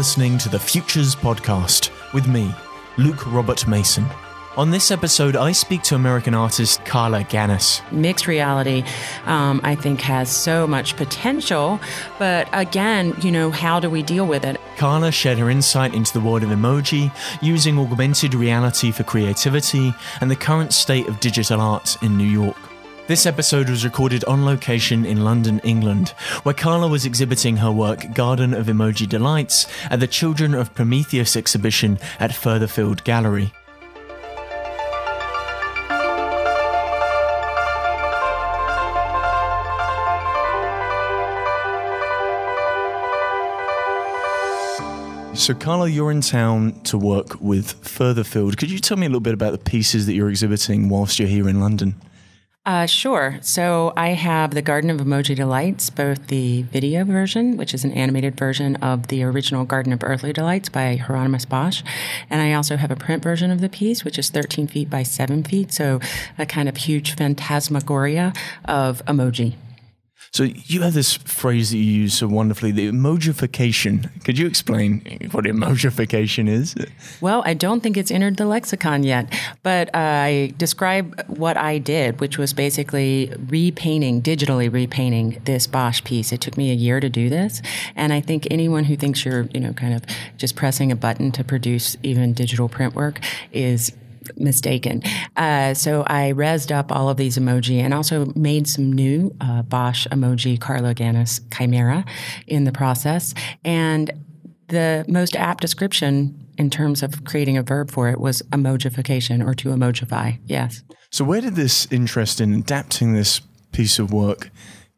listening to the Futures Podcast with me, Luke Robert Mason. On this episode, I speak to American artist Carla Gannis. Mixed reality, um, I think, has so much potential, but again, you know, how do we deal with it? Carla shared her insight into the world of emoji, using augmented reality for creativity, and the current state of digital art in New York. This episode was recorded on location in London, England, where Carla was exhibiting her work Garden of Emoji Delights at the Children of Prometheus exhibition at Furtherfield Gallery. So, Carla, you're in town to work with Furtherfield. Could you tell me a little bit about the pieces that you're exhibiting whilst you're here in London? Uh, sure. So I have the Garden of Emoji Delights, both the video version, which is an animated version of the original Garden of Earthly Delights by Hieronymus Bosch, and I also have a print version of the piece, which is 13 feet by 7 feet, so a kind of huge phantasmagoria of emoji. So you have this phrase that you use so wonderfully, the emojification. Could you explain what emojification is? Well, I don't think it's entered the lexicon yet, but uh, I describe what I did, which was basically repainting, digitally repainting this Bosch piece. It took me a year to do this, and I think anyone who thinks you're, you know, kind of just pressing a button to produce even digital print work is mistaken. Uh, so I rezzed up all of these emoji and also made some new uh, Bosch emoji Carla Gannis Chimera in the process. And the most apt description in terms of creating a verb for it was emojification or to emojify. Yes. So where did this interest in adapting this piece of work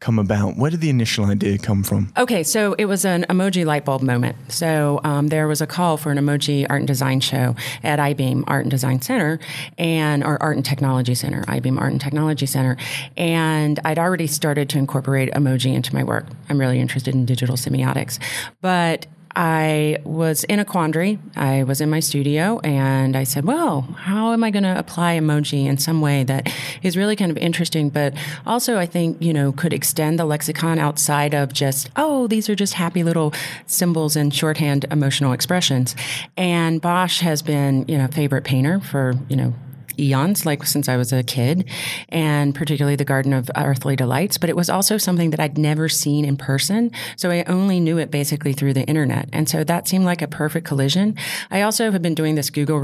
come about? Where did the initial idea come from? Okay, so it was an emoji light bulb moment. So um, there was a call for an emoji art and design show at Eyebeam Art and Design Center and or Art and Technology Center, Eyebeam Art and Technology Center, and I'd already started to incorporate emoji into my work. I'm really interested in digital semiotics, but I was in a quandary. I was in my studio and I said, well, how am I going to apply emoji in some way that is really kind of interesting, but also I think, you know, could extend the lexicon outside of just, oh, these are just happy little symbols and shorthand emotional expressions. And Bosch has been, you know, favorite painter for, you know, eons, like since I was a kid, and particularly the Garden of Earthly Delights. But it was also something that I'd never seen in person. So I only knew it basically through the internet. And so that seemed like a perfect collision. I also have been doing this Google,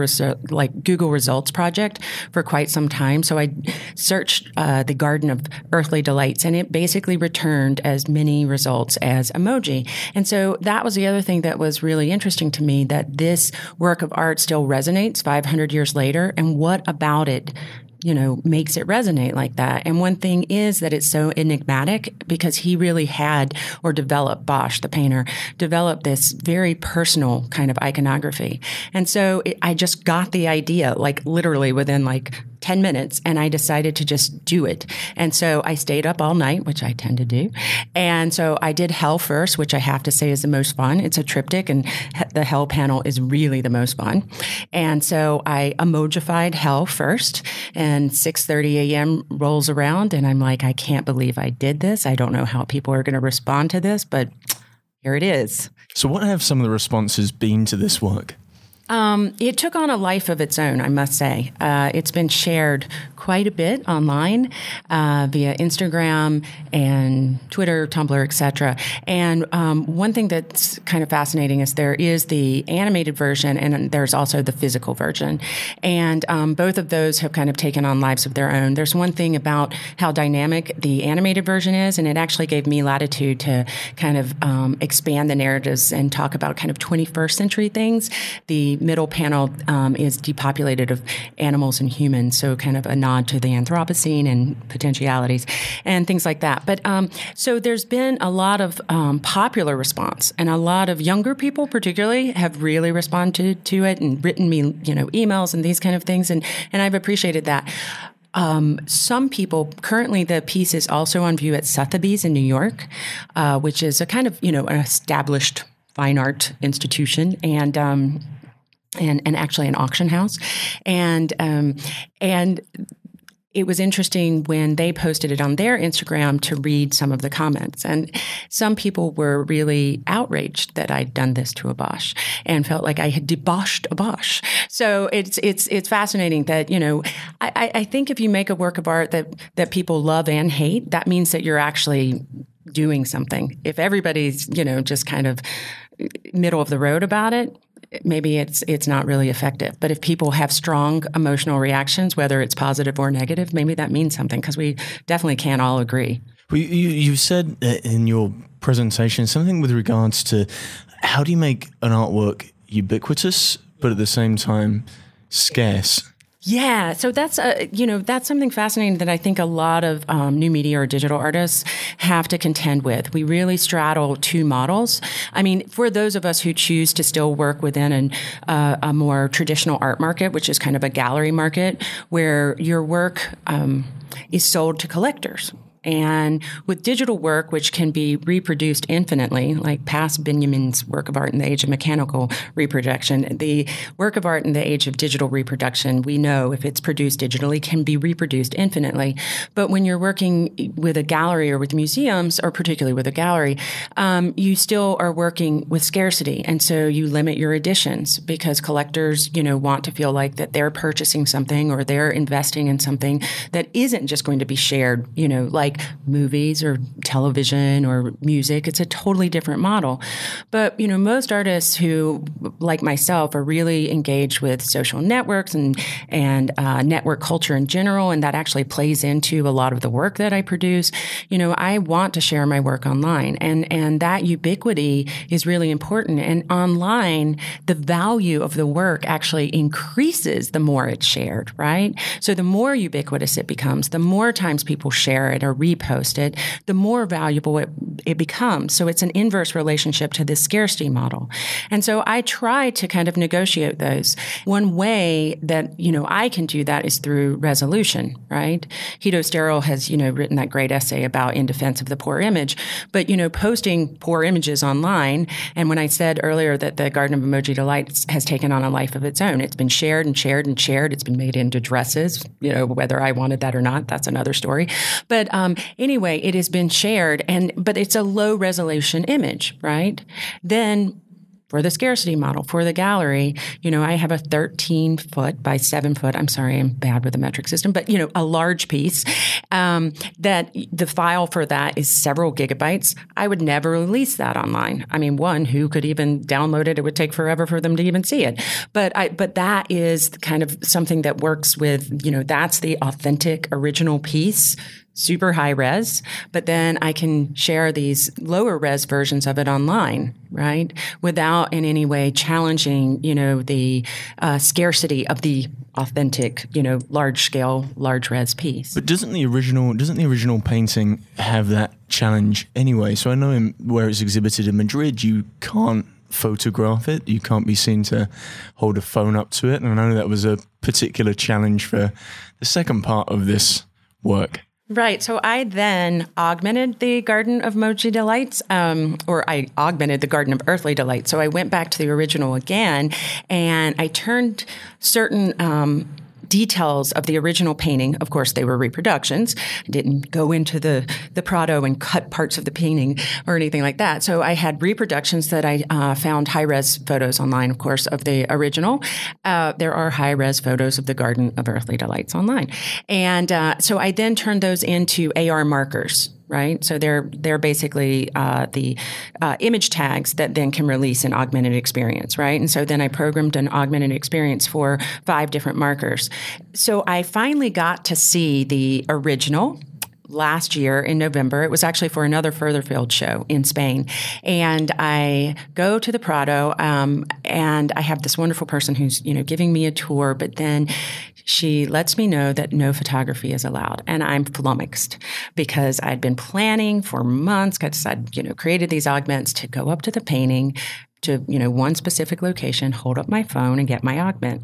like Google results project for quite some time. So I searched uh, the Garden of Earthly Delights and it basically returned as many results as emoji. And so that was the other thing that was really interesting to me that this work of art still resonates 500 years later. And what a about it you know, makes it resonate like that. And one thing is that it's so enigmatic because he really had or developed Bosch, the painter, developed this very personal kind of iconography. And so it, I just got the idea, like literally within like 10 minutes and I decided to just do it. And so I stayed up all night, which I tend to do. And so I did hell first, which I have to say is the most fun. It's a triptych and the hell panel is really the most fun. And so I emojified hell first and 6:30 a.m. rolls around and I'm like, I can't believe I did this. I don't know how people are going to respond to this, but here it is. So what have some of the responses been to this work? Um, it took on a life of its own, I must say. Uh, it's been shared quite a bit online uh, via Instagram and Twitter, Tumblr, etc. And um, one thing that's kind of fascinating is there is the animated version and there's also the physical version, and um, both of those have kind of taken on lives of their own. There's one thing about how dynamic the animated version is, and it actually gave me latitude to kind of um, expand the narratives and talk about kind of 21st century things. The middle panel um, is depopulated of animals and humans, so kind of a nod to the Anthropocene and potentialities and things like that. But um, so there's been a lot of um, popular response, and a lot of younger people, particularly, have really responded to it and written me, you know, emails and these kind of things, and and I've appreciated that. Um, some people currently the piece is also on view at Sotheby's in New York, uh, which is a kind of you know an established fine art institution, and um, and, and actually an auction house. And, um, and it was interesting when they posted it on their Instagram to read some of the comments. And some people were really outraged that I'd done this to a Bosch and felt like I had deboshed a Bosch. So it's it's it's fascinating that, you know, I, I think if you make a work of art that that people love and hate, that means that you're actually doing something. If everybody's, you know, just kind of middle of the road about it, maybe it's it's not really effective. But if people have strong emotional reactions, whether it's positive or negative, maybe that means something because we definitely can't all agree. Well, you, you said uh, in your presentation something with regards to how do you make an artwork ubiquitous, but at the same time scarce. Yeah, so that's a, you know that's something fascinating that I think a lot of um, new media or digital artists have to contend with. We really straddle two models. I mean, for those of us who choose to still work within an, uh, a more traditional art market, which is kind of a gallery market, where your work um, is sold to collectors, and with digital work, which can be reproduced infinitely, like past Benjamin's work of art in the age of mechanical reproduction, the work of art in the age of digital reproduction, we know if it's produced digitally, can be reproduced infinitely. But when you're working with a gallery or with museums, or particularly with a gallery, um, you still are working with scarcity. And so you limit your editions because collectors, you know, want to feel like that they're purchasing something or they're investing in something that isn't just going to be shared, you know, like like movies or television or music. It's a totally different model. But, you know, most artists who, like myself, are really engaged with social networks and, and uh, network culture in general, and that actually plays into a lot of the work that I produce. You know, I want to share my work online, and, and that ubiquity is really important. And online, the value of the work actually increases the more it's shared, right? So the more ubiquitous it becomes, the more times people share it or repost it, the more valuable it, it becomes. So it's an inverse relationship to this scarcity model. And so I try to kind of negotiate those. One way that, you know, I can do that is through resolution, right? Hito Steyerl has, you know, written that great essay about in defense of the poor image. But, you know, posting poor images online, and when I said earlier that the Garden of Emoji Delights has taken on a life of its own, it's been shared and shared and shared. It's been made into dresses, you know, whether I wanted that or not, that's another story. But um, anyway, it has been shared, and but it's a low resolution image, right? Then for the scarcity model for the gallery you know i have a 13 foot by 7 foot i'm sorry i'm bad with the metric system but you know a large piece um, that the file for that is several gigabytes. I would never release that online. I mean one who could even download it? It would take forever for them to even see it. But i but that is kind of something that works with you know that's the authentic original piece super high res, but then I can share these lower res versions of it online, right? Without in any way challenging, you know, the uh, scarcity of the authentic, you know, large scale, large res piece. But doesn't the original doesn't the original painting have that challenge anyway? So I know in, where it's exhibited in Madrid, you can't photograph it. You can't be seen to hold a phone up to it. And I know that was a particular challenge for the second part of this work. Right. So I then augmented the Garden of Emoji Delights, um, or I augmented the Garden of Earthly Delights. So I went back to the original again and I turned certain um, details of the original painting. Of course, they were reproductions. I didn't go into the, the Prado and cut parts of the painting or anything like that. So I had reproductions that I uh, found high res photos online, of course, of the original. Uh, there are high res photos of the Garden of Earthly Delights online. And uh, so I then turned those into AR markers right? So they're they're basically uh, the uh, image tags that then can release an augmented experience, right? And so then I programmed an augmented experience for five different markers. So I finally got to see the original last year in November. It was actually for another Furtherfield show in Spain. And I go to the Prado, um, and I have this wonderful person who's, you know, giving me a tour, but then she lets me know that no photography is allowed. And I'm flummoxed because I'd been planning for months because I'd, you know, created these augments to go up to the painting, to you know one specific location hold up my phone and get my augment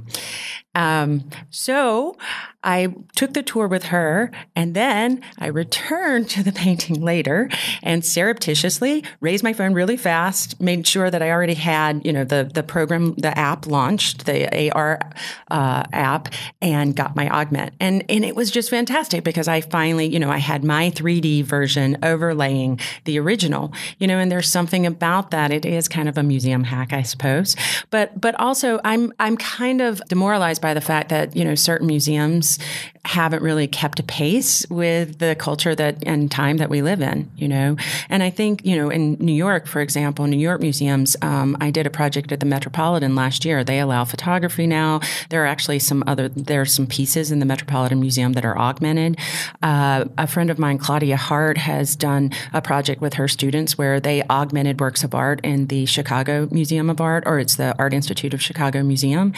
Um, so I took the tour with her and then I returned to the painting later and surreptitiously raised my phone really fast, made sure that I already had, you know, the, the program, the app launched, the AR uh, app, and got my augment. And, and it was just fantastic because I finally, you know, I had my 3D version overlaying the original, you know, and there's something about that. It is kind of a museum hack, I suppose. But, but also I'm, I'm kind of demoralized by the fact that, you know, certain museums haven't really kept pace with the culture that and time that we live in, you know. And I think, you know, in New York, for example, New York museums, um, I did a project at the Metropolitan last year. They allow photography now. There are actually some other, there are some pieces in the Metropolitan Museum that are augmented. Uh, a friend of mine, Claudia Hart, has done a project with her students where they augmented works of art in the Chicago Museum of Art, or it's the Art Institute of Chicago Museum.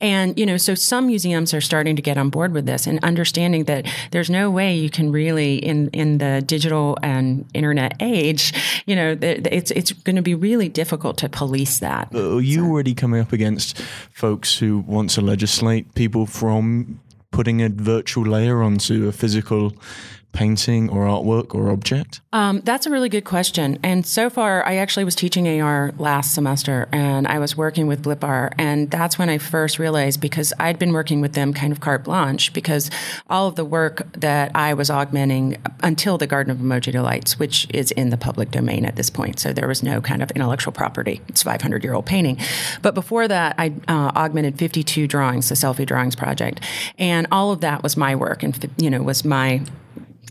And, you know, so some museums are starting to get on board with with this and understanding that there's no way you can really in in the digital and internet age, you know, it's it's going to be really difficult to police that. Uh, are you so. already coming up against folks who want to legislate people from putting a virtual layer onto a physical painting or artwork or object? Um, that's a really good question. And so far, I actually was teaching AR last semester and I was working with Blippar. And that's when I first realized because I'd been working with them kind of carte blanche because all of the work that I was augmenting until the Garden of Emoji Delights, which is in the public domain at this point. So there was no kind of intellectual property. It's 500 year old painting. But before that, I uh, augmented 52 drawings, the Selfie Drawings Project. And all of that was my work and, you know, was my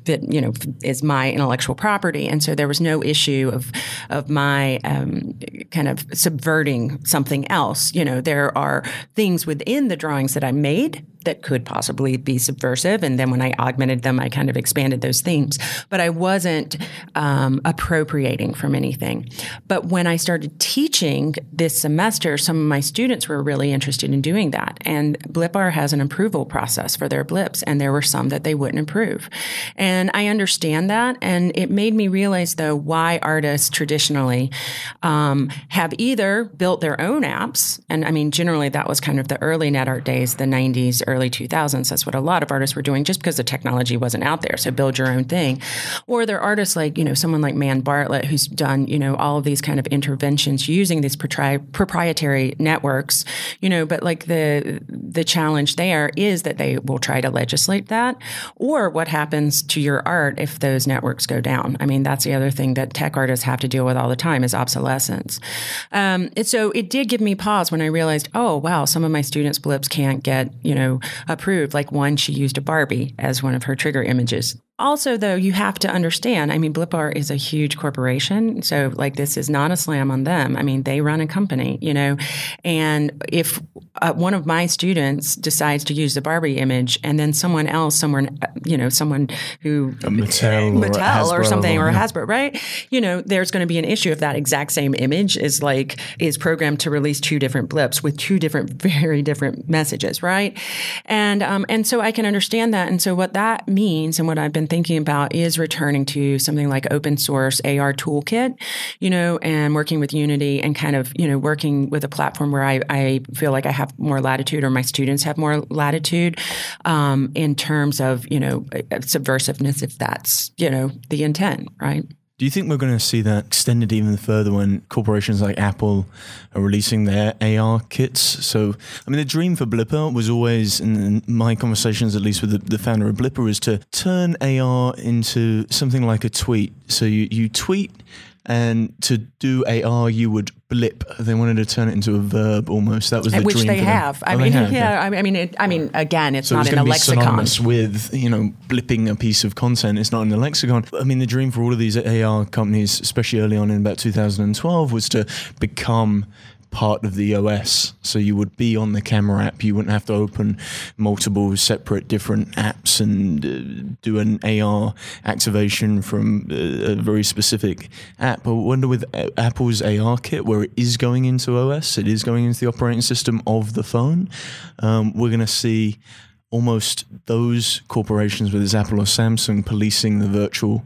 that you know is my intellectual property, and so there was no issue of of my um, kind of subverting something else. You know, there are things within the drawings that I made that could possibly be subversive. And then when I augmented them, I kind of expanded those themes. But I wasn't um, appropriating from anything. But when I started teaching this semester, some of my students were really interested in doing that. And Blippar has an approval process for their blips, and there were some that they wouldn't approve. And I understand that. And it made me realize, though, why artists traditionally um, have either built their own apps. And I mean, generally, that was kind of the early net art days, the 90s, early 2000s. That's what a lot of artists were doing just because the technology wasn't out there. So build your own thing. Or there are artists like, you know, someone like Man Bartlett who's done, you know, all of these kind of interventions using these proprietary networks, you know, but like the the challenge there is that they will try to legislate that or what happens to your art if those networks go down. I mean, that's the other thing that tech artists have to deal with all the time is obsolescence. Um, and so it did give me pause when I realized, oh, wow, some of my students' blips can't get, you know, approved. Like one, she used a Barbie as one of her trigger images. Also, though, you have to understand, I mean, Blippar is a huge corporation. So, like, this is not a slam on them. I mean, they run a company, you know. And if uh, one of my students decides to use the Barbie image and then someone else, somewhere, you know, someone who. A Mattel, Mattel or, or something, or, or Hasbro, right? You know, there's going to be an issue if that exact same image is like, is programmed to release two different blips with two different, very different messages, right? And, um, and so I can understand that. And so what that means and what I've been thinking about is returning to something like open source AR toolkit, you know, and working with Unity and kind of, you know, working with a platform where I, I feel like I have more latitude or my students have more latitude um, in terms of, you know, subversiveness, if that's, you know, the intent, right? Do you think we're going to see that extended even further when corporations like Apple are releasing their AR kits? So, I mean, the dream for Blippar was always, in my conversations at least with the, the founder of Blippar, is to turn AR into something like a tweet. So you, you tweet and to do AR, you would blip. They wanted to turn it into a verb almost. That was the which dream. they have. I oh, mean, have, yeah. I mean, it, I mean, again, it's so not it's in a lexicon. with you know blipping a piece of content. It's not in the lexicon. I mean, the dream for all of these AR companies, especially early on in about 2012, was to become part of the OS. So you would be on the camera app. You wouldn't have to open multiple separate different apps and uh, do an AR activation from a, a very specific app. I wonder with uh, Apple's AR kit, where it is going into OS, it is going into the operating system of the phone. Um, we're going to see almost those corporations, whether it's Apple or Samsung, policing the virtual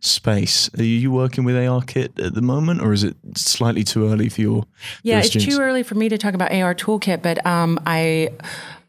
space. Are you working with ARKit at the moment, or is it slightly too early for your? Yeah, it's too early for me to talk about AR Toolkit, but um, I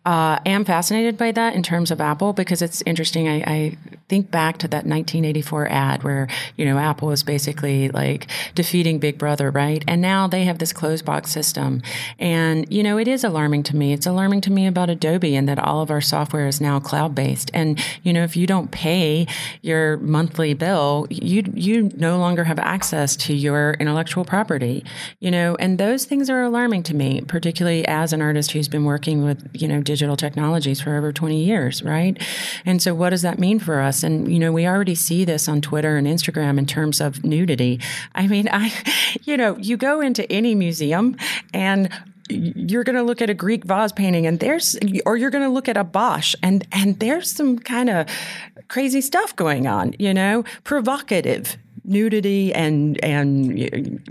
uh, am fascinated by that in terms of Apple because it's interesting. I, I, think back to that 1984 ad where you know Apple was basically like defeating Big Brother, right? And now they have this closed box system, and you know it is alarming to me. It's alarming to me about Adobe and that all of our software is now cloud based. And you know if you don't pay your monthly bill, you you no longer have access to your intellectual property. You know, and those things are alarming to me, particularly as an artist who's been working with you know digital technologies for over 20 years, right? And so what does that mean for us? And, you know, we already see this on Twitter and Instagram in terms of nudity. I mean, I, you know, you go into any museum and you're going to look at a Greek vase painting and there's, or you're going to look at a Bosch and, and there's some kind of crazy stuff going on, you know, provocative nudity and, and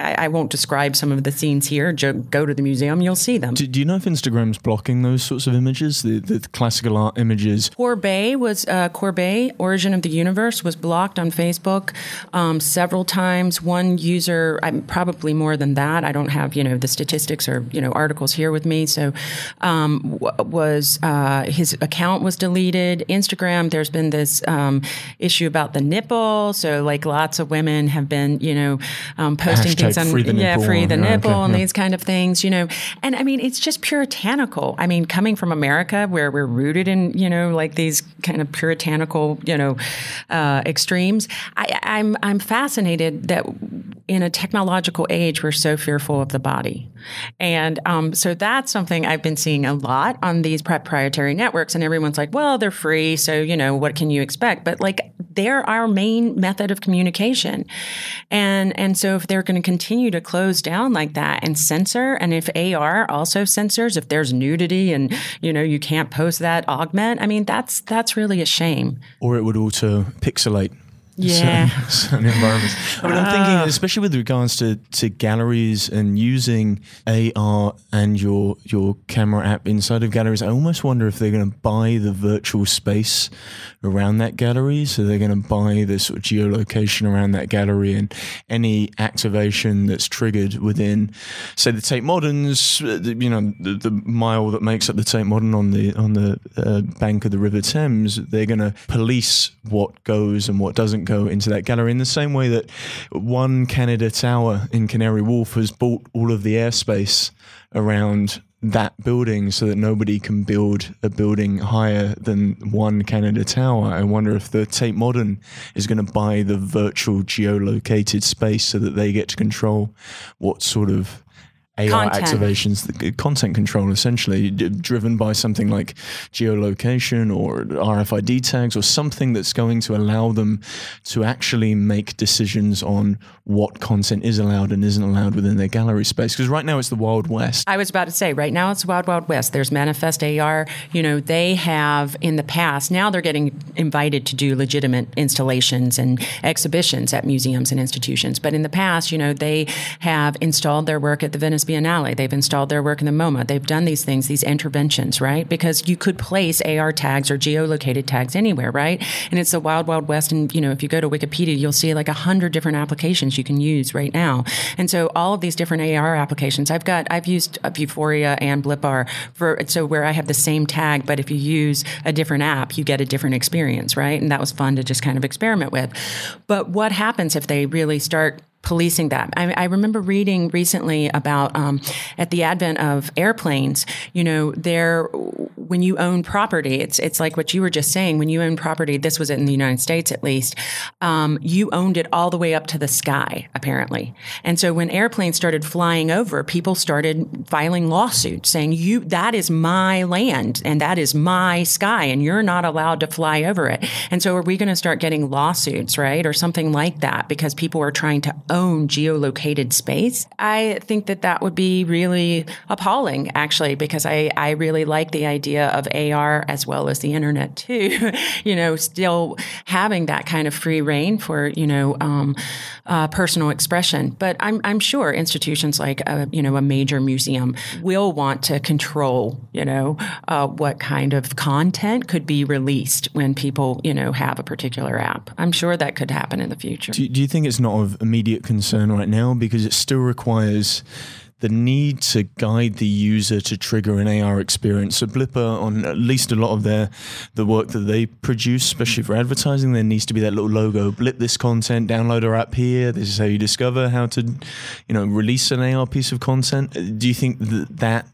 I, I, won't describe some of the scenes here. Go to the museum, you'll see them. Do, do you know if Instagram's blocking those sorts of images, the, the classical art images? Courbet was uh, Courbet, Origin of the Universe, was blocked on Facebook um, several times. One user, I'm probably more than that. I don't have you know the statistics or you know articles here with me. So um, was uh, his account was deleted. Instagram, there's been this um, issue about the nipple. So like lots of women have been you know um, posting on free the yeah, nipple free the and, nipple okay, and yeah. these kind of things, you know. And I mean, it's just puritanical. I mean, coming from America, where we're rooted in you know like these kind of puritanical you know uh, extremes, I, I'm I'm fascinated that in a technological age, we're so fearful of the body. And um, so that's something I've been seeing a lot on these proprietary networks. And everyone's like, well, they're free. So, you know, what can you expect? But like, they're our main method of communication. And, and so if they're going to continue to close down like that and censor, and if AR also censors, if there's nudity and, you know, you can't post that augment, I mean, that's, that's really a shame. Or it would auto pixelate yeah. certain, certain environments. I mean, I'm thinking, Ah. especially with regards to, to galleries and using AR and your your camera app inside of galleries. I almost wonder if they're going to buy the virtual space around that gallery. So they're going to buy the sort of geolocation around that gallery and any activation that's triggered within, say, the Tate Moderns. uh, You know, the, the mile that makes up the Tate Modern on the on the uh, bank of the River Thames. They're going to police what goes and what doesn't into that gallery in the same way that one Canada Tower in Canary Wharf has bought all of the airspace around that building so that nobody can build a building higher than one Canada Tower. I wonder if the Tate Modern is going to buy the virtual geolocated space so that they get to control what sort of AR Content. activations, content control essentially, d- driven by something like geolocation or RFID tags or something that's going to allow them to actually make decisions on what content is allowed and isn't allowed within their gallery space. Because right now it's the Wild West. I was about to say, right now it's Wild Wild West. There's Manifest AR. You know, they have in the past, now they're getting invited to do legitimate installations and exhibitions at museums and institutions. But in the past, you know, they have installed their work at the Venice Biennale. They've installed their work in the MoMA. They've done these things, these interventions, right? Because you could place AR tags or geolocated tags anywhere, right? And it's the Wild Wild West. And, you know, if you go to Wikipedia, you'll see like a hundred different applications you can use right now. And so all of these different AR applications, I've got, I've used Euphoria and Blippar for, so where I have the same tag, but if you use a different app, you get a different experience, right? And that was fun to just kind of experiment with. But what happens if they really start policing that. I, I remember reading recently about um, at the advent of airplanes. You know, there when you own property, it's it's like what you were just saying. When you own property, this was in the United States at least. Um, you owned it all the way up to the sky, apparently. And so when airplanes started flying over, people started filing lawsuits saying, "You that is my land and that is my sky, and you're not allowed to fly over it." And so are we going to start getting lawsuits, right, or something like that, because people are trying to own geolocated space. I think that that would be really appalling, actually, because I, I really like the idea of AR as well as the internet too. you know, still having that kind of free reign for you know um, uh, personal expression. But I'm I'm sure institutions like a, you know a major museum will want to control you know uh, what kind of content could be released when people you know have a particular app. I'm sure that could happen in the future. Do, do you think it's not of immediate concern right now because it still requires the need to guide the user to trigger an AR experience. So Blippar, on at least a lot of their the work that they produce, especially for advertising, there needs to be that little logo. Blip this content, download our app here. This is how you discover how to, you know, release an AR piece of content. Do you think that that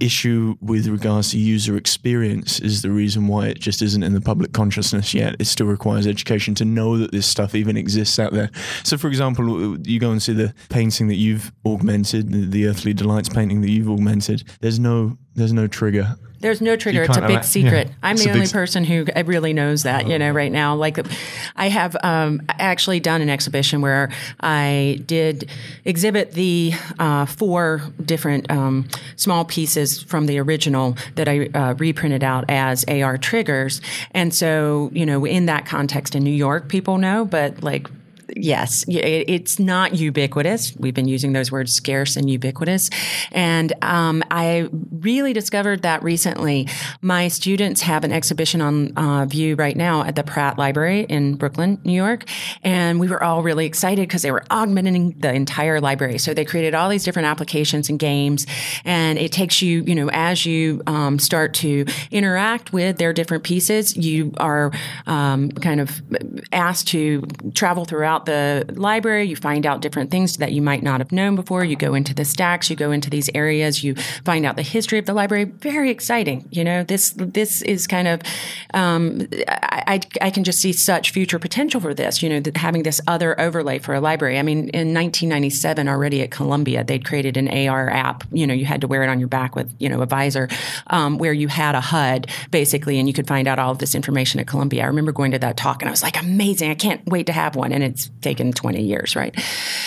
issue with regards to user experience is the reason why it just isn't in the public consciousness yet. It still requires education to know that this stuff even exists out there. So, for example, you go and see the painting that you've augmented, the, the Earthly Delights painting that you've augmented. There's no there's no trigger. There's no trigger. It's a big secret. Yeah. I'm it's the only person who really knows that, you know, right now. Like, I have um, actually done an exhibition where I did exhibit the uh, four different um, small pieces from the original that I uh, reprinted out as AR triggers. And so, you know, in that context in New York, people know, but like yes, it's not ubiquitous. We've been using those words scarce and ubiquitous. And um, I really discovered that recently. My students have an exhibition on uh, view right now at the Pratt Library in Brooklyn, New York. And we were all really excited because they were augmenting the entire library. So they created all these different applications and games. And it takes you, you know, as you um, start to interact with their different pieces, you are um, kind of asked to travel throughout throughout the library. You find out different things that you might not have known before. You go into the stacks, you go into these areas, you find out the history of the library. Very exciting. You know, this this is kind of um, I, I can just see such future potential for this. You know, having this other overlay for a library. I mean, in 1997, already at Columbia, they'd created an AR app. You know, you had to wear it on your back with you know a visor, um, where you had a HUD basically, and you could find out all of this information at Columbia. I remember going to that talk, and I was like, amazing! I can't wait to have one. And it's taken 20 years, right?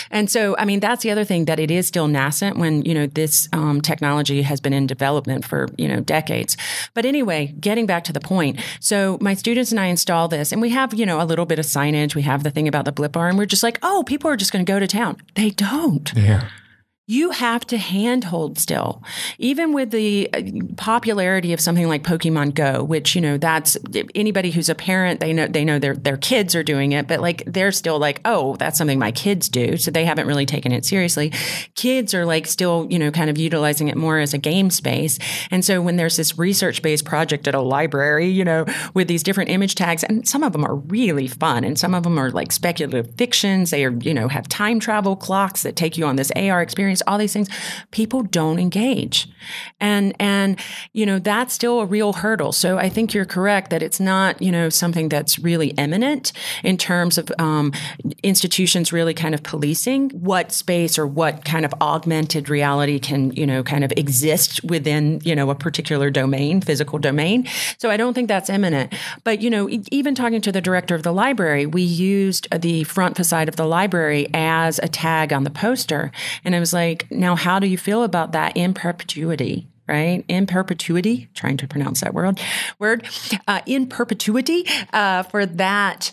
And so, I mean, that's the other thing that it is still nascent when, you know, this um, technology has been in development for, you know, decades. But anyway, getting back to the point. So my students and I install this and we have, you know, a little bit of signage. We have the thing about the Blippar and we're just like, oh, people are just going to go to town. They don't. Yeah you have to handhold still. Even with the uh, popularity of something like Pokemon Go, which, you know, that's anybody who's a parent, they know they know their their kids are doing it, but like they're still like, "Oh, that's something my kids do." So they haven't really taken it seriously. Kids are like still, you know, kind of utilizing it more as a game space. And so when there's this research-based project at a library, you know, with these different image tags and some of them are really fun and some of them are like speculative fictions. They are, you know, have time travel clocks that take you on this AR experience all these things, people don't engage. And, and, you know, that's still a real hurdle. So I think you're correct that it's not, you know, something that's really imminent in terms of um, institutions really kind of policing what space or what kind of augmented reality can, you know, kind of exist within, you know, a particular domain, physical domain. So I don't think that's imminent. But, you know, even talking to the director of the library, we used the front facade of the library as a tag on the poster. And I was like, like, now how do you feel about that in perpetuity? Right in perpetuity, trying to pronounce that word. Word uh, in perpetuity uh, for that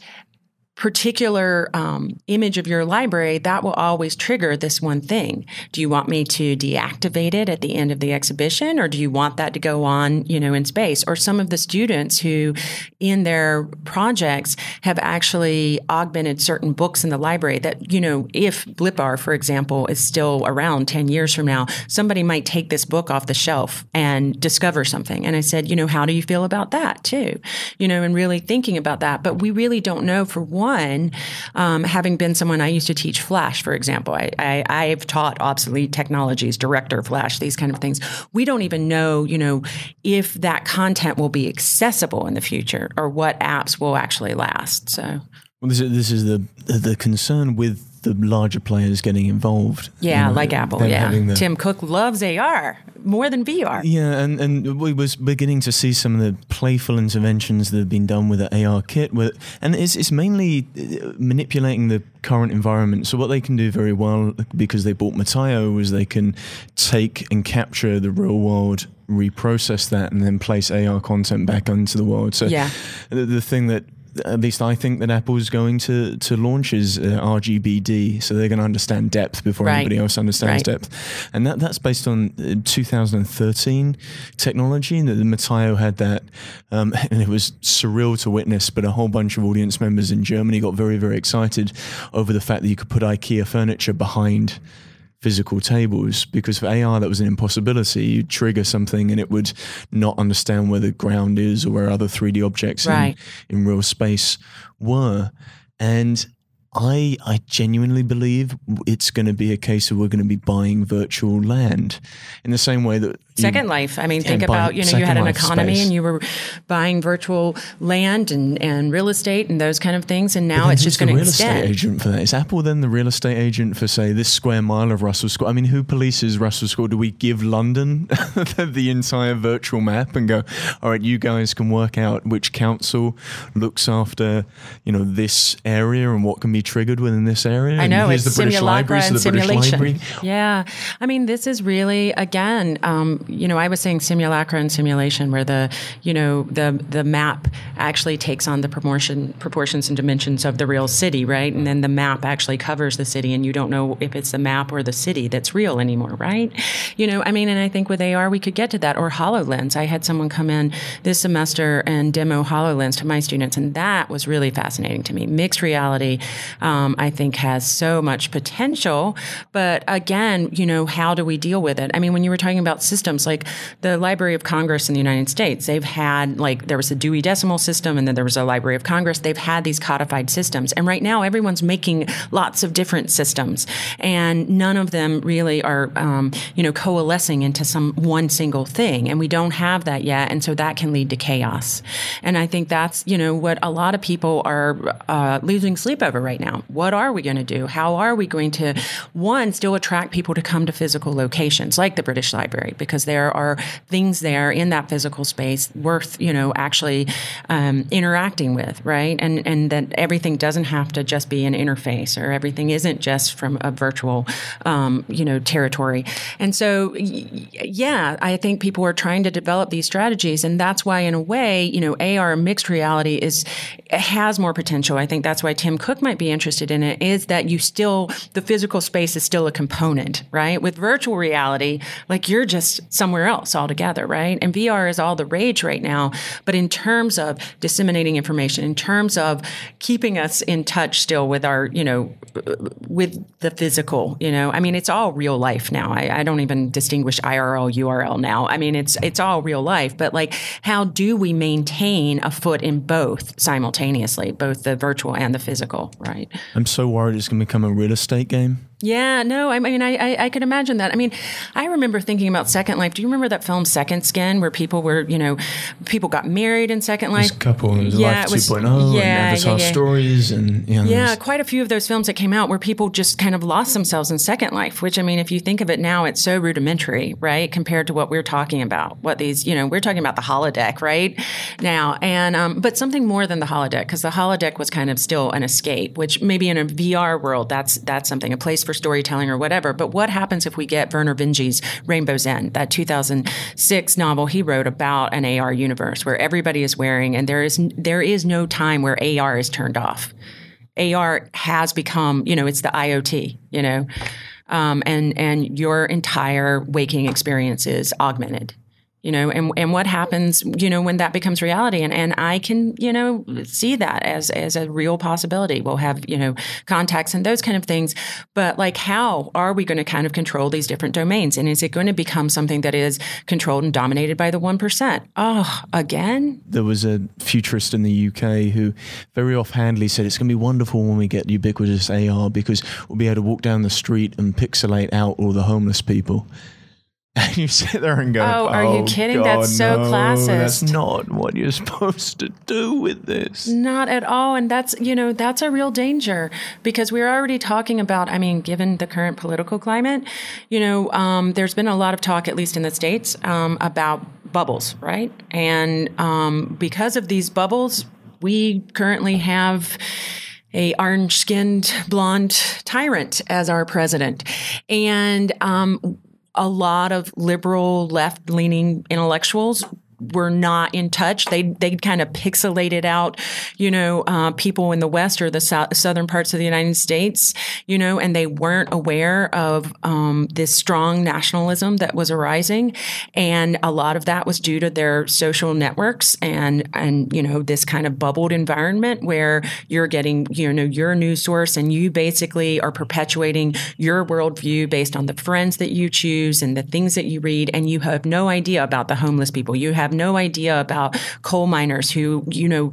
particular um, image of your library, that will always trigger this one thing. Do you want me to deactivate it at the end of the exhibition, or do you want that to go on, you know, in space? Or some of the students who, in their projects, have actually augmented certain books in the library that, you know, if Blippar, for example, is still around 10 years from now, somebody might take this book off the shelf and discover something. And I said, you know, how do you feel about that too? You know, and really thinking about that. But we really don't know for one one, um, having been someone I used to teach Flash, for example, I, I, have taught obsolete technologies, director Flash, these kind of things. We don't even know, you know, if that content will be accessible in the future or what apps will actually last. So. Well, this is, this is the the concern with the larger players getting involved. Yeah, you know, like Apple. Yeah, the, Tim Cook loves AR more than VR. Yeah, and and we was beginning to see some of the playful interventions that have been done with the AR kit, with, and it's it's mainly uh, manipulating the current environment. So what they can do very well because they bought Metaio is they can take and capture the real world reprocess that and then place AR content back into the world. So yeah. the, the thing that at least I think that Apple is going to to launch is uh, RGBD, so they're going to understand depth before right. anybody else understands right. depth, and that that's based on uh, 2013 technology. And that the Metaio had that, um, and it was surreal to witness. But a whole bunch of audience members in Germany got very very excited over the fact that you could put IKEA furniture behind physical tables because for AR that was an impossibility. You'd trigger something and it would not understand where the ground is or where other 3D objects Right. in, in real space were. And I I genuinely believe it's going to be a case of we're going to be buying virtual land in the same way that you- Second Life. I mean, think about you know you had an economy space. and you were buying virtual land and, and real estate and those kind of things, and now it's just going to real estate agent for that? Is Apple then the real estate agent for say this square mile of Russell Square? I mean, who polices Russell Square? Do we give London the, the entire virtual map and go, all right, you guys can work out which council looks after you know this area and what can be triggered within this area? I know here's it's the British Library, so and the British. Library. Yeah, I mean, this is really again, um, you know, I was saying simulacra and simulation, where the you know the the map actually takes on the proportion proportions and dimensions of the real city, right? And then the map actually covers the city, and you don't know if it's the map or the city that's real anymore, right? You know, I mean, and I think with AR we could get to that or Hololens. I had someone come in this semester and demo Hololens to my students, and that was really fascinating to me. Mixed reality, um, I think, has so much potential, but again, you know, how do we deal with it? I mean, when you were talking about systems like the Library of Congress in the United States, they've had like there was a Dewey Decimal System, and then there was a Library of Congress. They've had these codified systems, and right now everyone's making lots of different systems, and none of them really are, um, you know, coalescing into some one single thing, and we don't have that yet, and so that can lead to chaos. And I think that's you know what a lot of people are uh, losing sleep over right now. What are we going to do? How are we going to one still attract people to come to physical locations like the British Library because there are things there in that physical space worth you know actually um, interacting with, right? And and that everything doesn't have to just be an interface or everything isn't just from a virtual um, you know territory. And so yeah, I think people are trying to develop these strategies, and that's why in a way you know AR mixed reality is has more potential. I think that's why Tim Cook might be interested in it. Is that you still the physical space is still a component, right? With virtual reality, like you're just somewhere else altogether, right? And VR is all the rage right now. But in terms of disseminating information, in terms of keeping us in touch still with our, you know, with the physical, you know, I mean, it's all real life now. I, I don't even distinguish IRL, URL now. I mean, it's it's all real life. But like, how do we maintain a foot in both simultaneously, both the virtual and the physical, right? I'm so worried it's going to become a real estate game. Yeah, no, I mean, I, I, I could imagine that. I mean, I remember thinking about Second Life. Do you remember that film Second Skin, where people were, you know, people got married in Second Life? This couple and Yeah, Life it was- 2.0 yeah, and Avatar yeah, yeah. stories and you know, Yeah, quite a few of those films that came out where people just kind of lost themselves in Second Life, which I mean, if you think of it now, it's so rudimentary, right? Compared to what we're talking about, what these, you know, we're talking about the holodeck, right? Now, and, um, but something more than the holodeck, because the holodeck was kind of still an escape, which maybe in a VR world, that's, that's something, a place for storytelling or whatever. But what happens if we get Vernor Vinge's Rainbow's End, that 2006 novel he wrote about an AR universe where everybody is wearing, and there is, there is no time where AR is turned off. AR has become, you know, it's the IoT, you know, um, and and your entire waking experience is augmented, you know, and and what happens, you know, when that becomes reality, and and I can, you know, see that as as a real possibility. We'll have, you know, contacts and those kind of things, but like, how are we going to kind of control these different domains, and is it going to become something that is controlled and dominated by the one percent? Oh, again, there was a futurist in the UK who very offhandedly said it's going to be wonderful when we get ubiquitous AR because we'll be able to walk down the street and pixelate out all the homeless people. And you sit there and go, Oh, are you kidding? That's so no, classist." That's not what you're supposed to do with this. Not at all. And that's, you know, that's a real danger because we're already talking about, I mean, given the current political climate, you know, um, there's been a lot of talk, at least in the States, um, about bubbles, right? And um, because of these bubbles, we currently have a orange-skinned blonde tyrant as our president, and um, a lot of liberal left-leaning intellectuals were not in touch. They they kind of pixelated out, you know, uh, people in the West or the south, southern parts of the United States, you know, and they weren't aware of um, this strong nationalism that was arising, and a lot of that was due to their social networks and and you know this kind of bubbled environment where you're getting you know your news source and you basically are perpetuating your worldview based on the friends that you choose and the things that you read, and you have no idea about the homeless people. You have no idea about coal miners who, you know,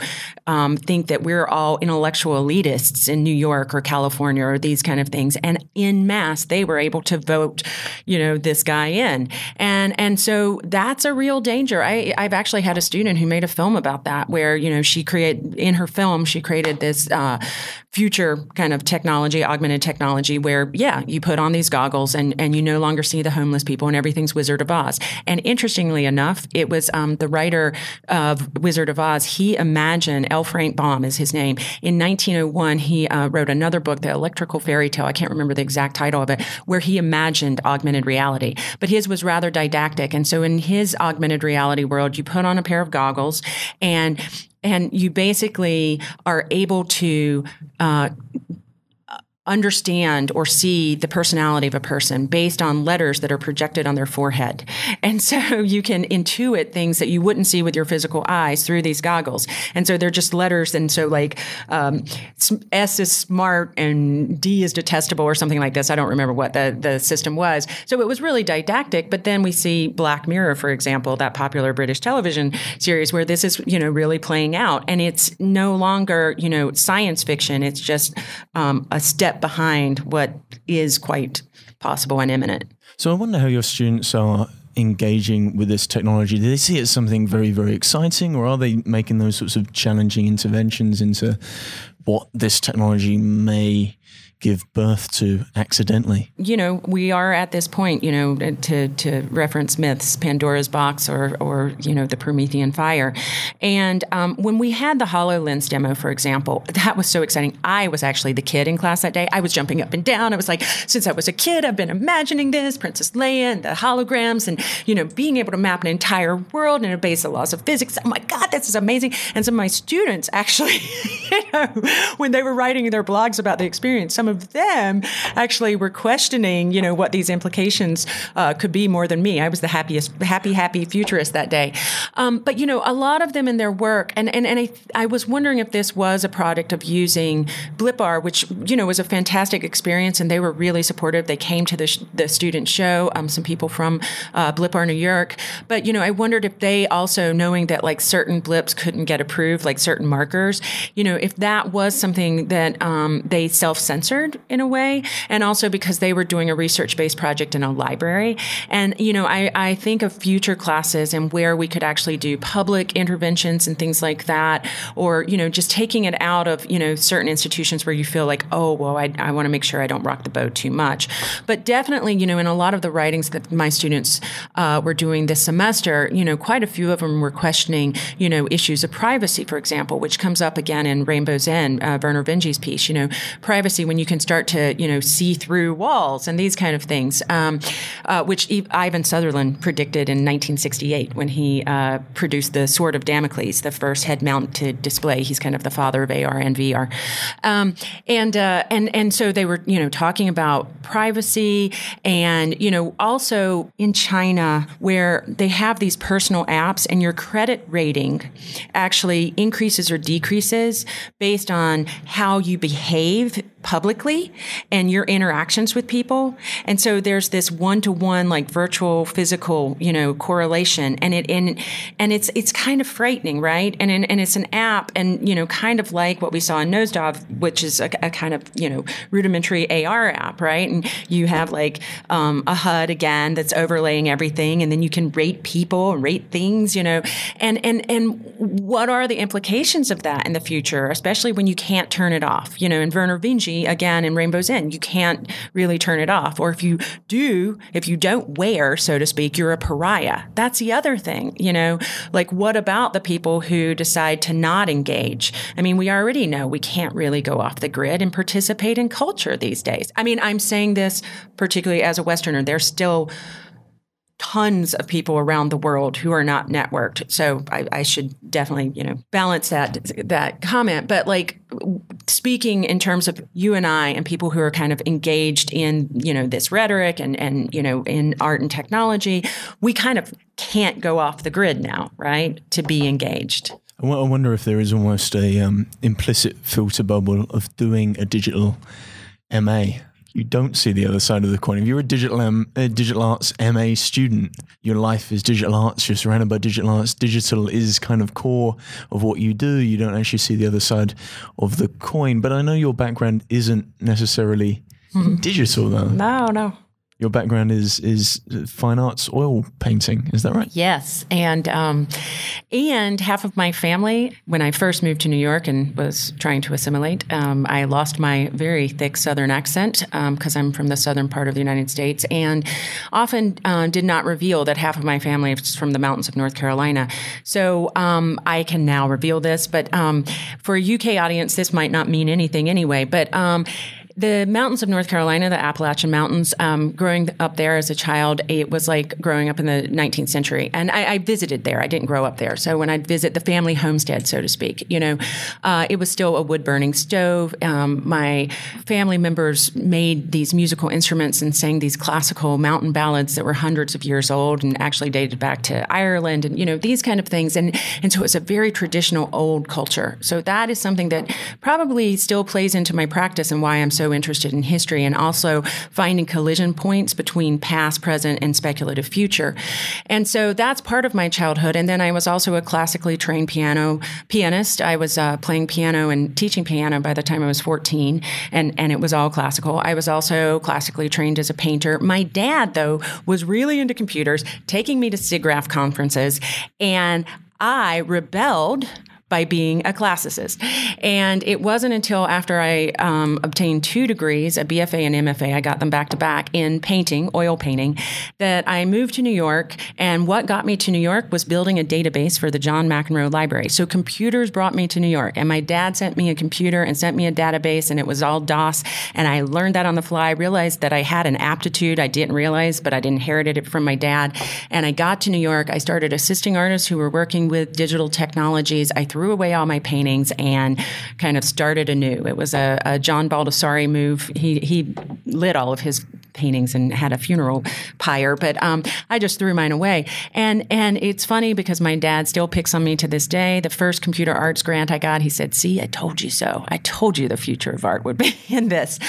um, think that we're all intellectual elitists in New York or California or these kind of things. And in mass, they were able to vote, you know, this guy in. And and so that's a real danger. I, I've actually had a student who made a film about that where, you know, she created in her film, she created this uh, future kind of technology, augmented technology, where, yeah, you put on these goggles and, and you no longer see the homeless people and everything's Wizard of Oz. And interestingly enough, it was um, the writer of Wizard of Oz. He imagined, L. Frank Baum is his name. In 1901, he uh, wrote another book, The Electrical Fairy Tale. I can't remember the exact title of it, where he imagined augmented reality. But his was rather didactic. And so in his augmented reality world, you put on a pair of goggles and and you basically are able to uh, understand or see the personality of a person based on letters that are projected on their forehead. And so you can intuit things that you wouldn't see with your physical eyes through these goggles. And so they're just letters. And so like um, S is smart and D is detestable or something like this. I don't remember what the, the system was. So it was really didactic. But then we see Black Mirror, for example, that popular British television series where this is, you know, really playing out. And it's no longer, you know, science fiction. It's just um, a step step behind what is quite possible and imminent. So I wonder how your students are engaging with this technology. Do they see it as something very, very exciting, or are they making those sorts of challenging interventions into what this technology may give birth to accidentally. You know, we are at this point, you know, to, to reference myths, Pandora's box or, or, you know, the Promethean fire. And um, when we had the HoloLens demo, for example, that was so exciting. I was actually the kid in class that day. I was jumping up and down. I was like, since I was a kid, I've been imagining this, Princess Leia and the holograms and, you know, being able to map an entire world and obey the laws of physics. Oh my God, this is amazing. And some of my students actually, you know, when they were writing their blogs about the experience, some of of them actually were questioning, you know, what these implications uh, could be more than me. I was the happiest, happy, happy futurist that day. Um, but you know, a lot of them in their work, and and and I, I was wondering if this was a product of using Blippar, which you know was a fantastic experience, and they were really supportive. They came to the sh- the student show. Um, some people from uh, Blippar New York, but you know, I wondered if they also knowing that like certain blips couldn't get approved, like certain markers, you know, if that was something that um, they self censored in a way, and also because they were doing a research based project in a library. And, you know, I, I think of future classes and where we could actually do public interventions and things like that, or, you know, just taking it out of, you know, certain institutions where you feel like, oh, well, I, I want to make sure I don't rock the boat too much. But definitely, you know, in a lot of the writings that my students uh, were doing this semester, you know, quite a few of them were questioning, you know, issues of privacy, for example, which comes up again in Rainbow's End, uh, Vernor Vinge's piece, you know, privacy when you can can start to, you know, see through walls and these kind of things, um, uh, which Ivan Sutherland predicted in 1968 when he uh, produced the Sword of Damocles, the first head-mounted display. He's kind of the father of AR and VR, um, and uh, and and so they were, you know, talking about privacy and you know also in China where they have these personal apps and your credit rating actually increases or decreases based on how you behave publicly and your interactions with people. And so there's this one to one, like virtual physical, you know, correlation. And it, and, and it's, it's kind of frightening, right? And, and, and it's an app and, you know, kind of like what we saw in Nosedive, which is a, a kind of, you know, rudimentary AR app, right? And you have like, um, a HUD again that's overlaying everything. And then you can rate people and rate things, you know, and, and, and what are the implications of that in the future, especially when you can't turn it off, you know, in Vernor Vinge, again in Rainbow's End. You can't really turn it off. Or if you do, if you don't wear, so to speak, you're a pariah. That's the other thing, you know, like what about the people who decide to not engage? I mean, we already know we can't really go off the grid and participate in culture these days. I mean, I'm saying this particularly as a Westerner. There's still tons of people around the world who are not networked. So I, I, should definitely, you know, balance that that comment. But like speaking in terms of you and I and people who are kind of engaged in, you know, this rhetoric and and you know in art and technology, we kind of can't go off the grid now, right? To be engaged. I wonder if there is almost a um, implicit filter bubble of doing a digital MA you don't see the other side of the coin. If you're a digital M, a digital arts MA student, your life is digital arts. You're surrounded by digital arts. Digital is kind of core of what you do. You don't actually see the other side of the coin. But I know your background isn't necessarily mm-hmm. digital, though. No, no. Your background is is fine arts oil painting, is that right? Yes, and um, and half of my family, when I first moved to New York and was trying to assimilate, um, I lost my very thick Southern accent because um, I'm from the southern part of the United States, and often uh, did not reveal that half of my family is from the mountains of North Carolina. So um, I can now reveal this, but um, for a UK audience, this might not mean anything anyway. But the mountains of North Carolina, the Appalachian Mountains, um, growing up there as a child, it was like growing up in the 19th century. And I, I visited there. I didn't grow up there. So when I'd visit the family homestead, so to speak, you know, uh, it was still a wood burning stove. Um, my family members made these musical instruments and sang these classical mountain ballads that were hundreds of years old and actually dated back to Ireland and, you know, these kind of things. And, and so it's a very traditional old culture. So that is something that probably still plays into my practice and why I'm so interested in history and also finding collision points between past, present, and speculative future. And so that's part of my childhood. And then I was also a classically trained piano pianist. I was uh, playing piano and teaching piano by the time I was 14, and, and it was all classical. I was also classically trained as a painter. My dad, though, was really into computers, taking me to SIGGRAPH conferences, and I rebelled by being a classicist. And it wasn't until after I um, obtained two degrees, a BFA and MFA, I got them back to back in painting, oil painting, that I moved to New York. And what got me to New York was building a database for the John McEnroe Library. So computers brought me to New York. And my dad sent me a computer and sent me a database, and it was all DOS. And I learned that on the fly. I realized that I had an aptitude I didn't realize, but I'd inherited it from my dad. And I got to New York. I started assisting artists who were working with digital technologies. I threw away all my paintings and kind of started anew. It was a, a John Baldessari move. He he lit all of his paintings and had a funeral pyre, but um, I just threw mine away. And and it's funny because my dad still picks on me to this day. The first computer arts grant I got, he said, "See, I told you so. I told you the future of art would be in this."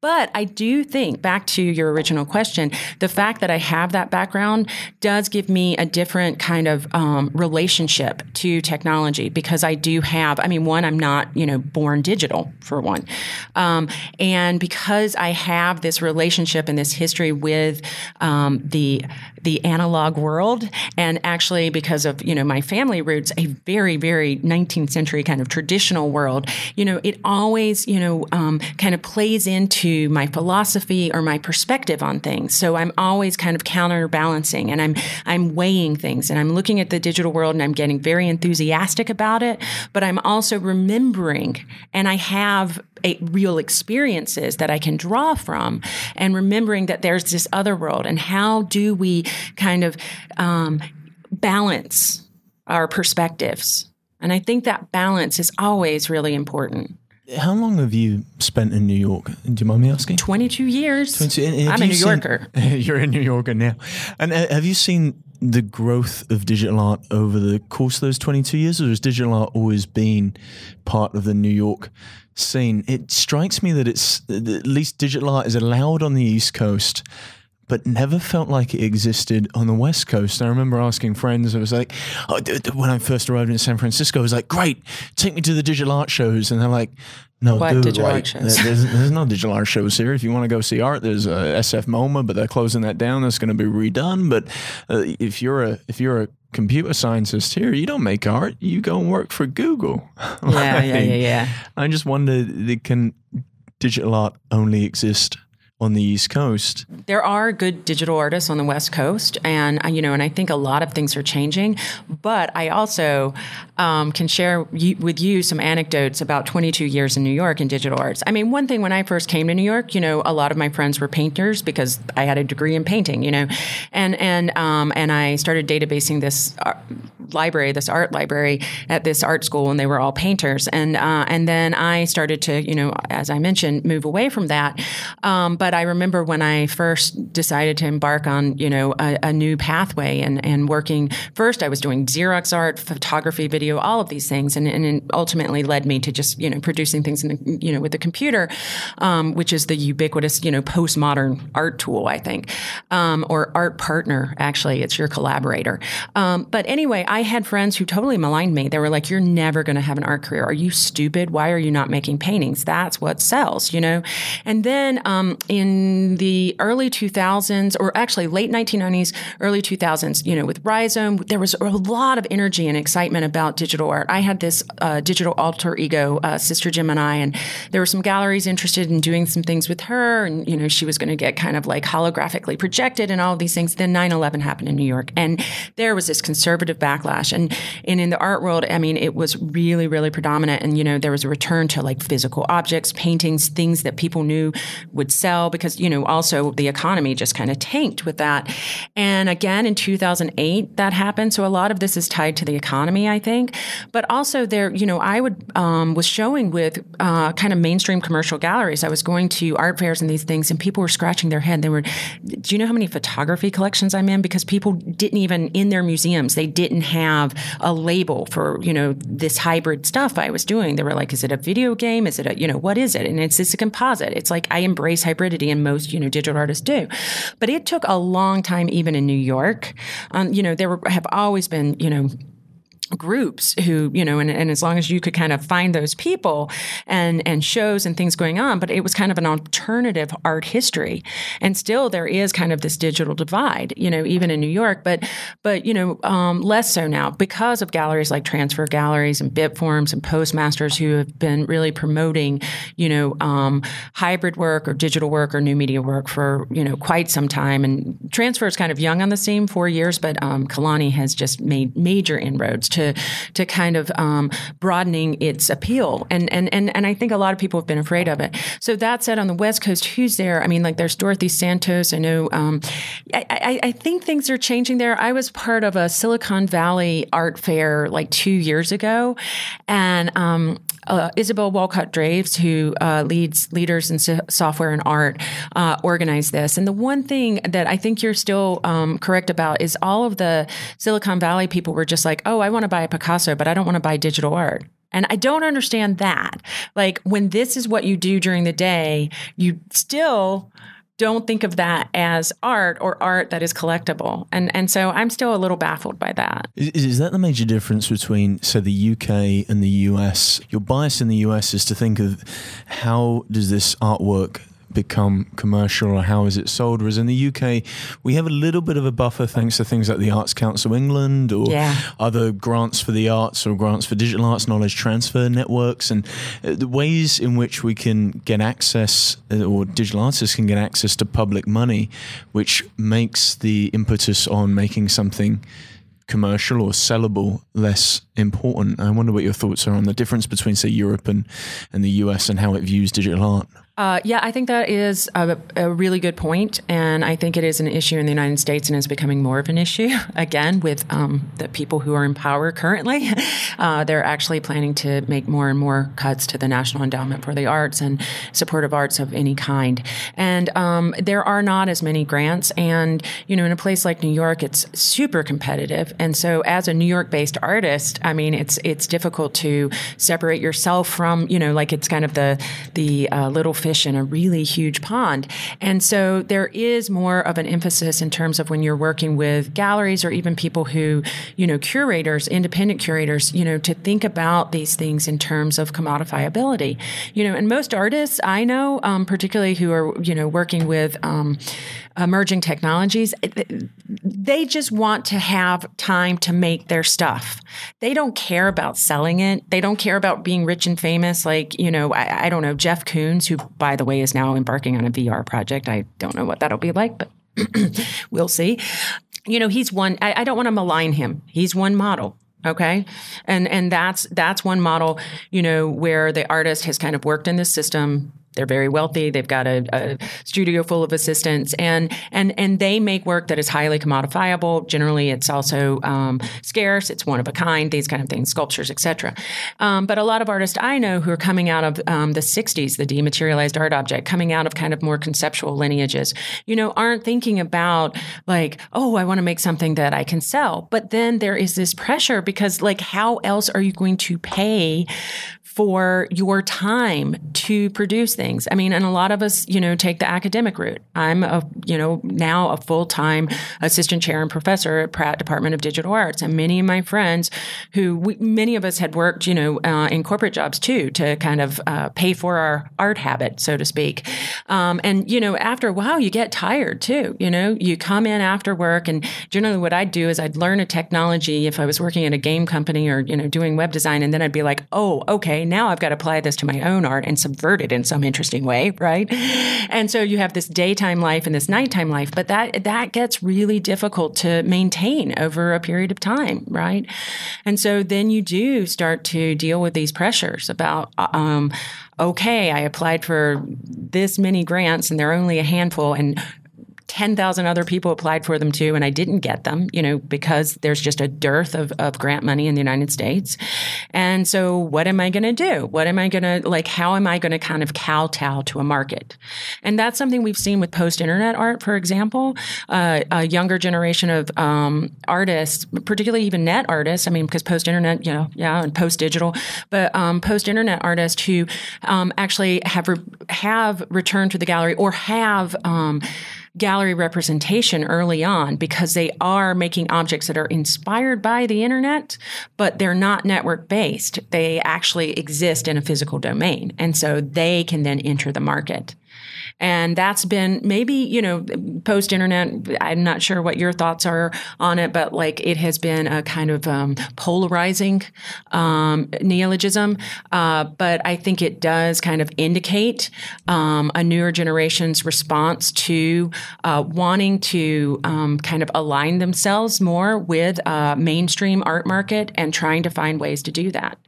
But I do think back to your original question, the fact that I have that background does give me a different kind of um, relationship to technology because I do have. I mean, one, I'm not you know born digital for one, um, and because I have this relationship in this history with um, the the analog world, and actually because of you know my family roots, a very very 19th century kind of traditional world. You know, it always you know um, kind of plays into my philosophy or my perspective on things. So I'm always kind of counterbalancing, and I'm I'm weighing things, and I'm looking at the digital world, and I'm getting very enthusiastic about it, but I'm also remembering, and I have a, real experiences that I can draw from, and remembering that there's this other world. And how do we kind of um, balance our perspectives? And I think that balance is always really important. How long have you spent in New York? Do you mind me asking? 22 years. 22, I'm a New seen, Yorker. You're a New Yorker now. And uh, have you seen the growth of digital art over the course of those 22 years, or has digital art always been part of the New York scene. It strikes me that it's at least digital art is allowed on the East Coast, but never felt like it existed on the West Coast. I remember asking friends, I was like, oh, when I first arrived in San Francisco, I was like, great, take me to the digital art shows. And they're like, no, what dude, digital like, art shows? There's, there's, no digital art shows here. If you want to go see art, there's a SF MoMA, but they're closing that down. That's going to be redone. But uh, if you're a if you're a computer scientist here, you don't make art. You go and work for Google. Yeah, yeah, yeah, yeah. I just wonder, can digital art only exist on the East Coast. There are good digital artists on the West Coast, and uh, you know, and I think a lot of things are changing. But I also um, can share with you some anecdotes about 22 years in New York in digital arts. I mean, one thing when I first came to New York, you know, a lot of my friends were painters because I had a degree in painting, you know, and and um, and I started databasing this library, this art library at this art school, and they were all painters, and uh, and then I started to, you know, as I mentioned, move away from that. Um, but I remember when I first decided to embark on, you know, a, a new pathway and, and working. First, I was doing Xerox art, photography, video, all of these things, and, and it ultimately led me to just, you know, producing things in the, you know, with the computer, um, which is the ubiquitous, you know, postmodern art tool, I think, um, or art partner. Actually, it's your collaborator. Um, but anyway, I had friends who totally maligned me. They were like, "You're never going to have an art career. Are you stupid? Why are you not making paintings? That's what sells," you know. And then um, in the early 2000s, or actually late 1990s, early 2000s, you know, with Rhizome, there was a lot of energy and excitement about digital art. I had this uh, digital alter ego, uh, Sister Gemini, and there were some galleries interested in doing some things with her. And, you know, she was going to get kind of like holographically projected and all of these things. Then 9 11 happened in New York. And there was this conservative backlash. And, and in the art world, I mean, it was really, really predominant. And, you know, there was a return to like physical objects, paintings, things that people knew would sell because, you know, also the economy just kind of tanked with that. And again, in 2008, that happened. So a lot of this is tied to the economy, I think. But also there, you know, I would, um, was showing with uh, kind of mainstream commercial galleries. I was going to art fairs and these things, and people were scratching their head. They were, do you know how many photography collections I'm in? Because people didn't even, in their museums, they didn't have a label for, you know, this hybrid stuff I was doing. They were like, is it a video game? Is it a, you know, what is it? And it's, it's a composite. It's like I embrace hybrid and most you know digital artists do. But it took a long time, even in New York. Um, you know, there were, have always been you know groups who you know and, and as long as you could kind of find those people and and shows and things going on but it was kind of an alternative art history. And still there is kind of this digital divide you know even in new york but but you know um, less so now because of galleries like transfer galleries and bitforms and postmasters who have been really promoting you know um, hybrid work or digital work or new media work for you know quite some time. And transfer is kind of young on the scene four years but um, Kelani has just made major inroads to to kind of um, broadening its appeal. And, and and and I think a lot of people have been afraid of it. So that said, on the West Coast, who's there? I mean, like there's Dorothy Santos. I know. Um, I, I, I think things are changing there. I was part of a Silicon Valley art fair like two years ago, and um, uh, Isabel Walcott Draves, who uh, leads leaders in so- software and art, uh, organized this. And the one thing that I think you're still um, correct about is all of the Silicon Valley people were just like, "Oh, I want to buy a Picasso, but I don't want to buy digital art." And I don't understand that. Like when this is what you do during the day, you still don't think of that as art or art that is collectible. And and so I'm still a little baffled by that. Is, is, that the major difference between say the UK and the US? Your bias in the US is to think of how does this artwork become commercial or how is it sold? Whereas in the UK, we have a little bit of a buffer thanks to things like the Arts Council England or yeah. other grants for the arts or grants for digital arts knowledge transfer networks and uh, the ways in which we can get access uh, or digital artists can get access to public money, which makes the impetus on making something commercial or sellable less important. I wonder what your thoughts are on the difference between, say, Europe and, and the US and how it views digital art. Uh, yeah, I think that is a, a, really good point, and I think it is an issue in the United States and is becoming more of an issue again with um, the people who are in power currently. Uh, they're actually planning to make more and more cuts to the National Endowment for the Arts and supportive arts of any kind. And um, there are not as many grants, and you know, in a place like New York, it's super competitive. And so, as a New York-based artist, I mean, it's it's difficult to separate yourself from you know, like it's kind of the the uh, little fish in a really huge pond. And so there is more of an emphasis in terms of when you're working with galleries or even people who, you know, curators, independent curators, you know, to think about these things in terms of commodifiability. You know, and most artists I know, um, particularly who are, you know, working with um, emerging technologies, they just want to have time to make their stuff. They don't care about selling it. They don't care about being rich and famous. Like, you know, I, I don't know, Jeff Koons, who by the way, is now embarking on a VR project. I don't know what that'll be like, but we'll see. You know, he's one. I, I don't want to malign him. He's one model okay and and that's that's one model you know where the artist has kind of worked in this system they're very wealthy. They've got a, a, studio full of assistants, and and and they make work that is highly commodifiable. Generally, it's also um, scarce. It's one of a kind. These kind of things, sculptures, etc. Um, but a lot of artists I know who are coming out of um, the '60s, the dematerialized art object, coming out of kind of more conceptual lineages, you know, aren't thinking about like, oh, I want to make something that I can sell. But then there is this pressure because, like, how else are you going to pay for your time to produce things. I mean, and a lot of us, you know, take the academic route. I'm a, you know, now a full time assistant chair and professor at Pratt Department of Digital Arts. And many of my friends who, we, many of us had worked, you know, uh, in corporate jobs too to kind of uh, pay for our art habit, so to speak. Um, and, you know, after a while, you get tired too. You know, you come in after work, and generally what I'd do is I'd learn a technology if I was working at a game company or, you know, doing web design. And then I'd be like, oh, okay, now I've got to apply this to my own art and subvert it in some interesting way, right? And so you have this daytime life and this nighttime life, but that that gets really difficult to maintain over a period of time, right? And so then you do start to deal with these pressures about um, okay, I applied for this many grants and there are only a handful and 10,000 other people applied for them too, and I didn't get them, you know, because there's just a dearth of, of grant money in the United States. And so, what am I going to do? What am I going to, like, how am I going to kind of kowtow to a market? And that's something we've seen with post internet art, for example. Uh, a younger generation of um, artists, particularly even net artists, I mean, because post internet, you know, yeah, and post digital, but um, post internet artists who um, actually have, re- have returned to the gallery or have, um, gallery representation early on because they are making objects that are inspired by the internet, but they're not network based. They actually exist in a physical domain. And so they can then enter the market. And that's been maybe, you know, post internet, I'm not sure what your thoughts are on it, but like it has been a kind of um, polarizing um, neologism. Uh, but I think it does kind of indicate um, a newer generation's response to uh, wanting to um, kind of align themselves more with a mainstream art market and trying to find ways to do that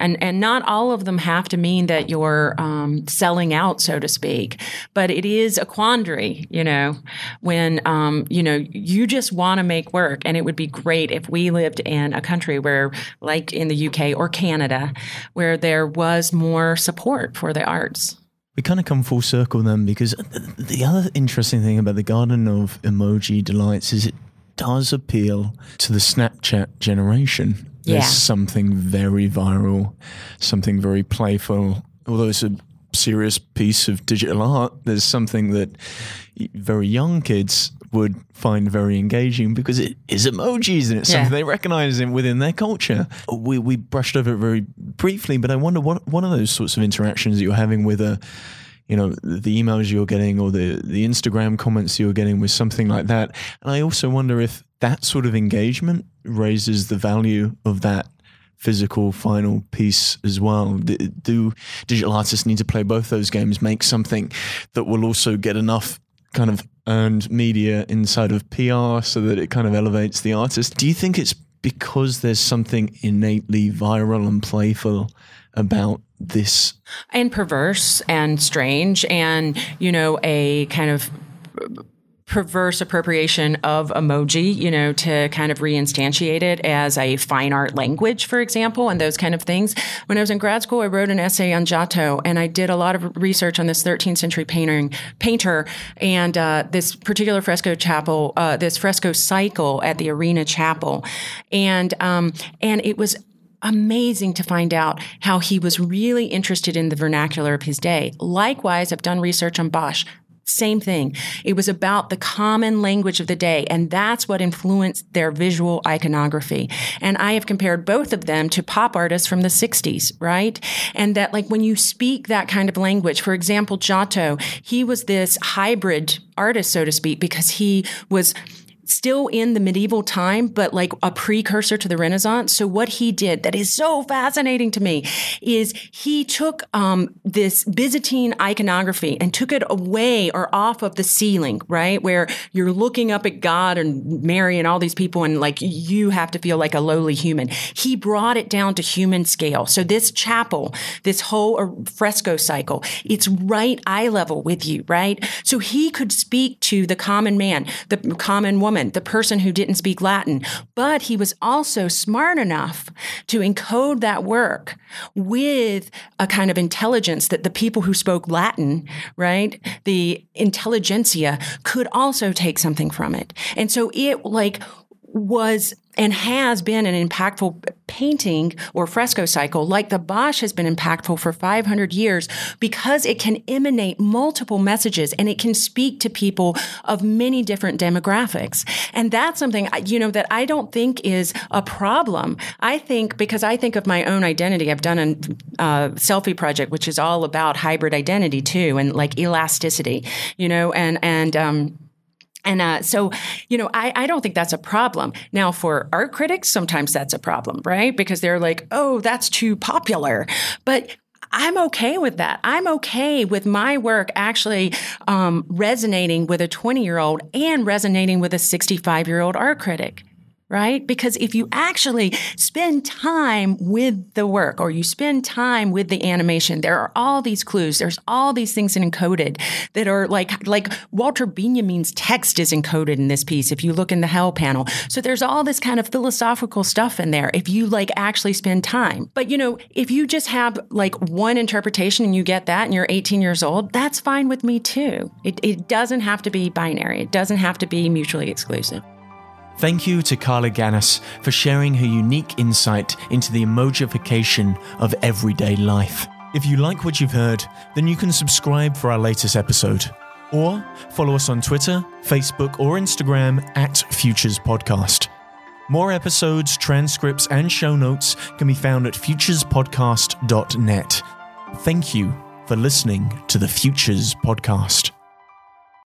and and not all of them have to mean that you're um, selling out, so to speak. But it is a quandary, you know, when um, you know you just want to make work, and it would be great if we lived in a country where, like in the UK or Canada, where there was more support for the arts. We kind of come full circle then, because the other interesting thing about the Garden of Emoji Delights is it does appeal to the Snapchat generation there's yeah. something very viral, something very playful. Although it's a serious piece of digital art, there's something that very young kids would find very engaging because it is emojis and it's yeah. something they recognize in, within their culture. We we brushed over it very briefly, but I wonder what one of those sorts of interactions that you're having with a you know the emails you're getting or the the Instagram comments you're getting with something like that. And I also wonder if that sort of engagement raises the value of that physical final piece as well. Do digital artists need to play both those games, make something that will also get enough kind of earned media inside of PR so that it kind of elevates the artist? Do you think it's because there's something innately viral and playful about this? And perverse and strange and, you know, a kind of perverse appropriation of emoji, you know, to kind of reinstantiate it as a fine art language, for example, and those kind of things. When I was in grad school, I wrote an essay on Giotto, and I did a lot of research on this 13th century painting, painter and uh, this particular fresco chapel, uh, this fresco cycle at the Arena Chapel, and um, and it was amazing to find out how he was really interested in the vernacular of his day. Likewise, I've done research on Bosch. Same thing. It was about the common language of the day, and that's what influenced their visual iconography. And I have compared both of them to pop artists from the 60s, right? And that, like, when you speak that kind of language, for example, Giotto, he was this hybrid artist, so to speak, because he was still in the medieval time, but like a precursor to the Renaissance. So what he did that is so fascinating to me is he took um, this Byzantine iconography and took it away or off of the ceiling, right? Where you're looking up at God and Mary and all these people and like you have to feel like a lowly human. He brought it down to human scale. So this chapel, this whole uh, fresco cycle, it's right eye level with you, right? So he could speak to the common man, the common woman, the person who didn't speak Latin, but he was also smart enough to encode that work with a kind of intelligence that the people who spoke Latin, right, the intelligentsia could also take something from it. And so it like was and has been an impactful painting or fresco cycle like the Bosch has been impactful for 500 years because it can emanate multiple messages and it can speak to people of many different demographics. And that's something, you know, that I don't think is a problem. I think because I think of my own identity, I've done a uh, selfie project, which is all about hybrid identity too, and like elasticity, you know, and, and, um, and uh, so, you know, I, I don't think that's a problem. Now, for art critics, sometimes that's a problem, right? Because they're like, oh, that's too popular. But I'm okay with that. I'm okay with my work actually um, resonating with a 20 year old and resonating with a 65 year old art critic right? Because if you actually spend time with the work or you spend time with the animation, there are all these clues. There's all these things encoded that are like, like Walter Benjamin's text is encoded in this piece. If you look in the hell panel. So there's all this kind of philosophical stuff in there if you like actually spend time. But you know, if you just have like one interpretation and you get that and you're 18 years old, that's fine with me too. It, it doesn't have to be binary. It doesn't have to be mutually exclusive. Thank you to Carla Gannis for sharing her unique insight into the emojification of everyday life. If you like what you've heard, then you can subscribe for our latest episode. Or follow us on Twitter, Facebook, or Instagram at Futures Podcast. More episodes, transcripts, and show notes can be found at futurespodcast.net. Thank you for listening to the Futures Podcast.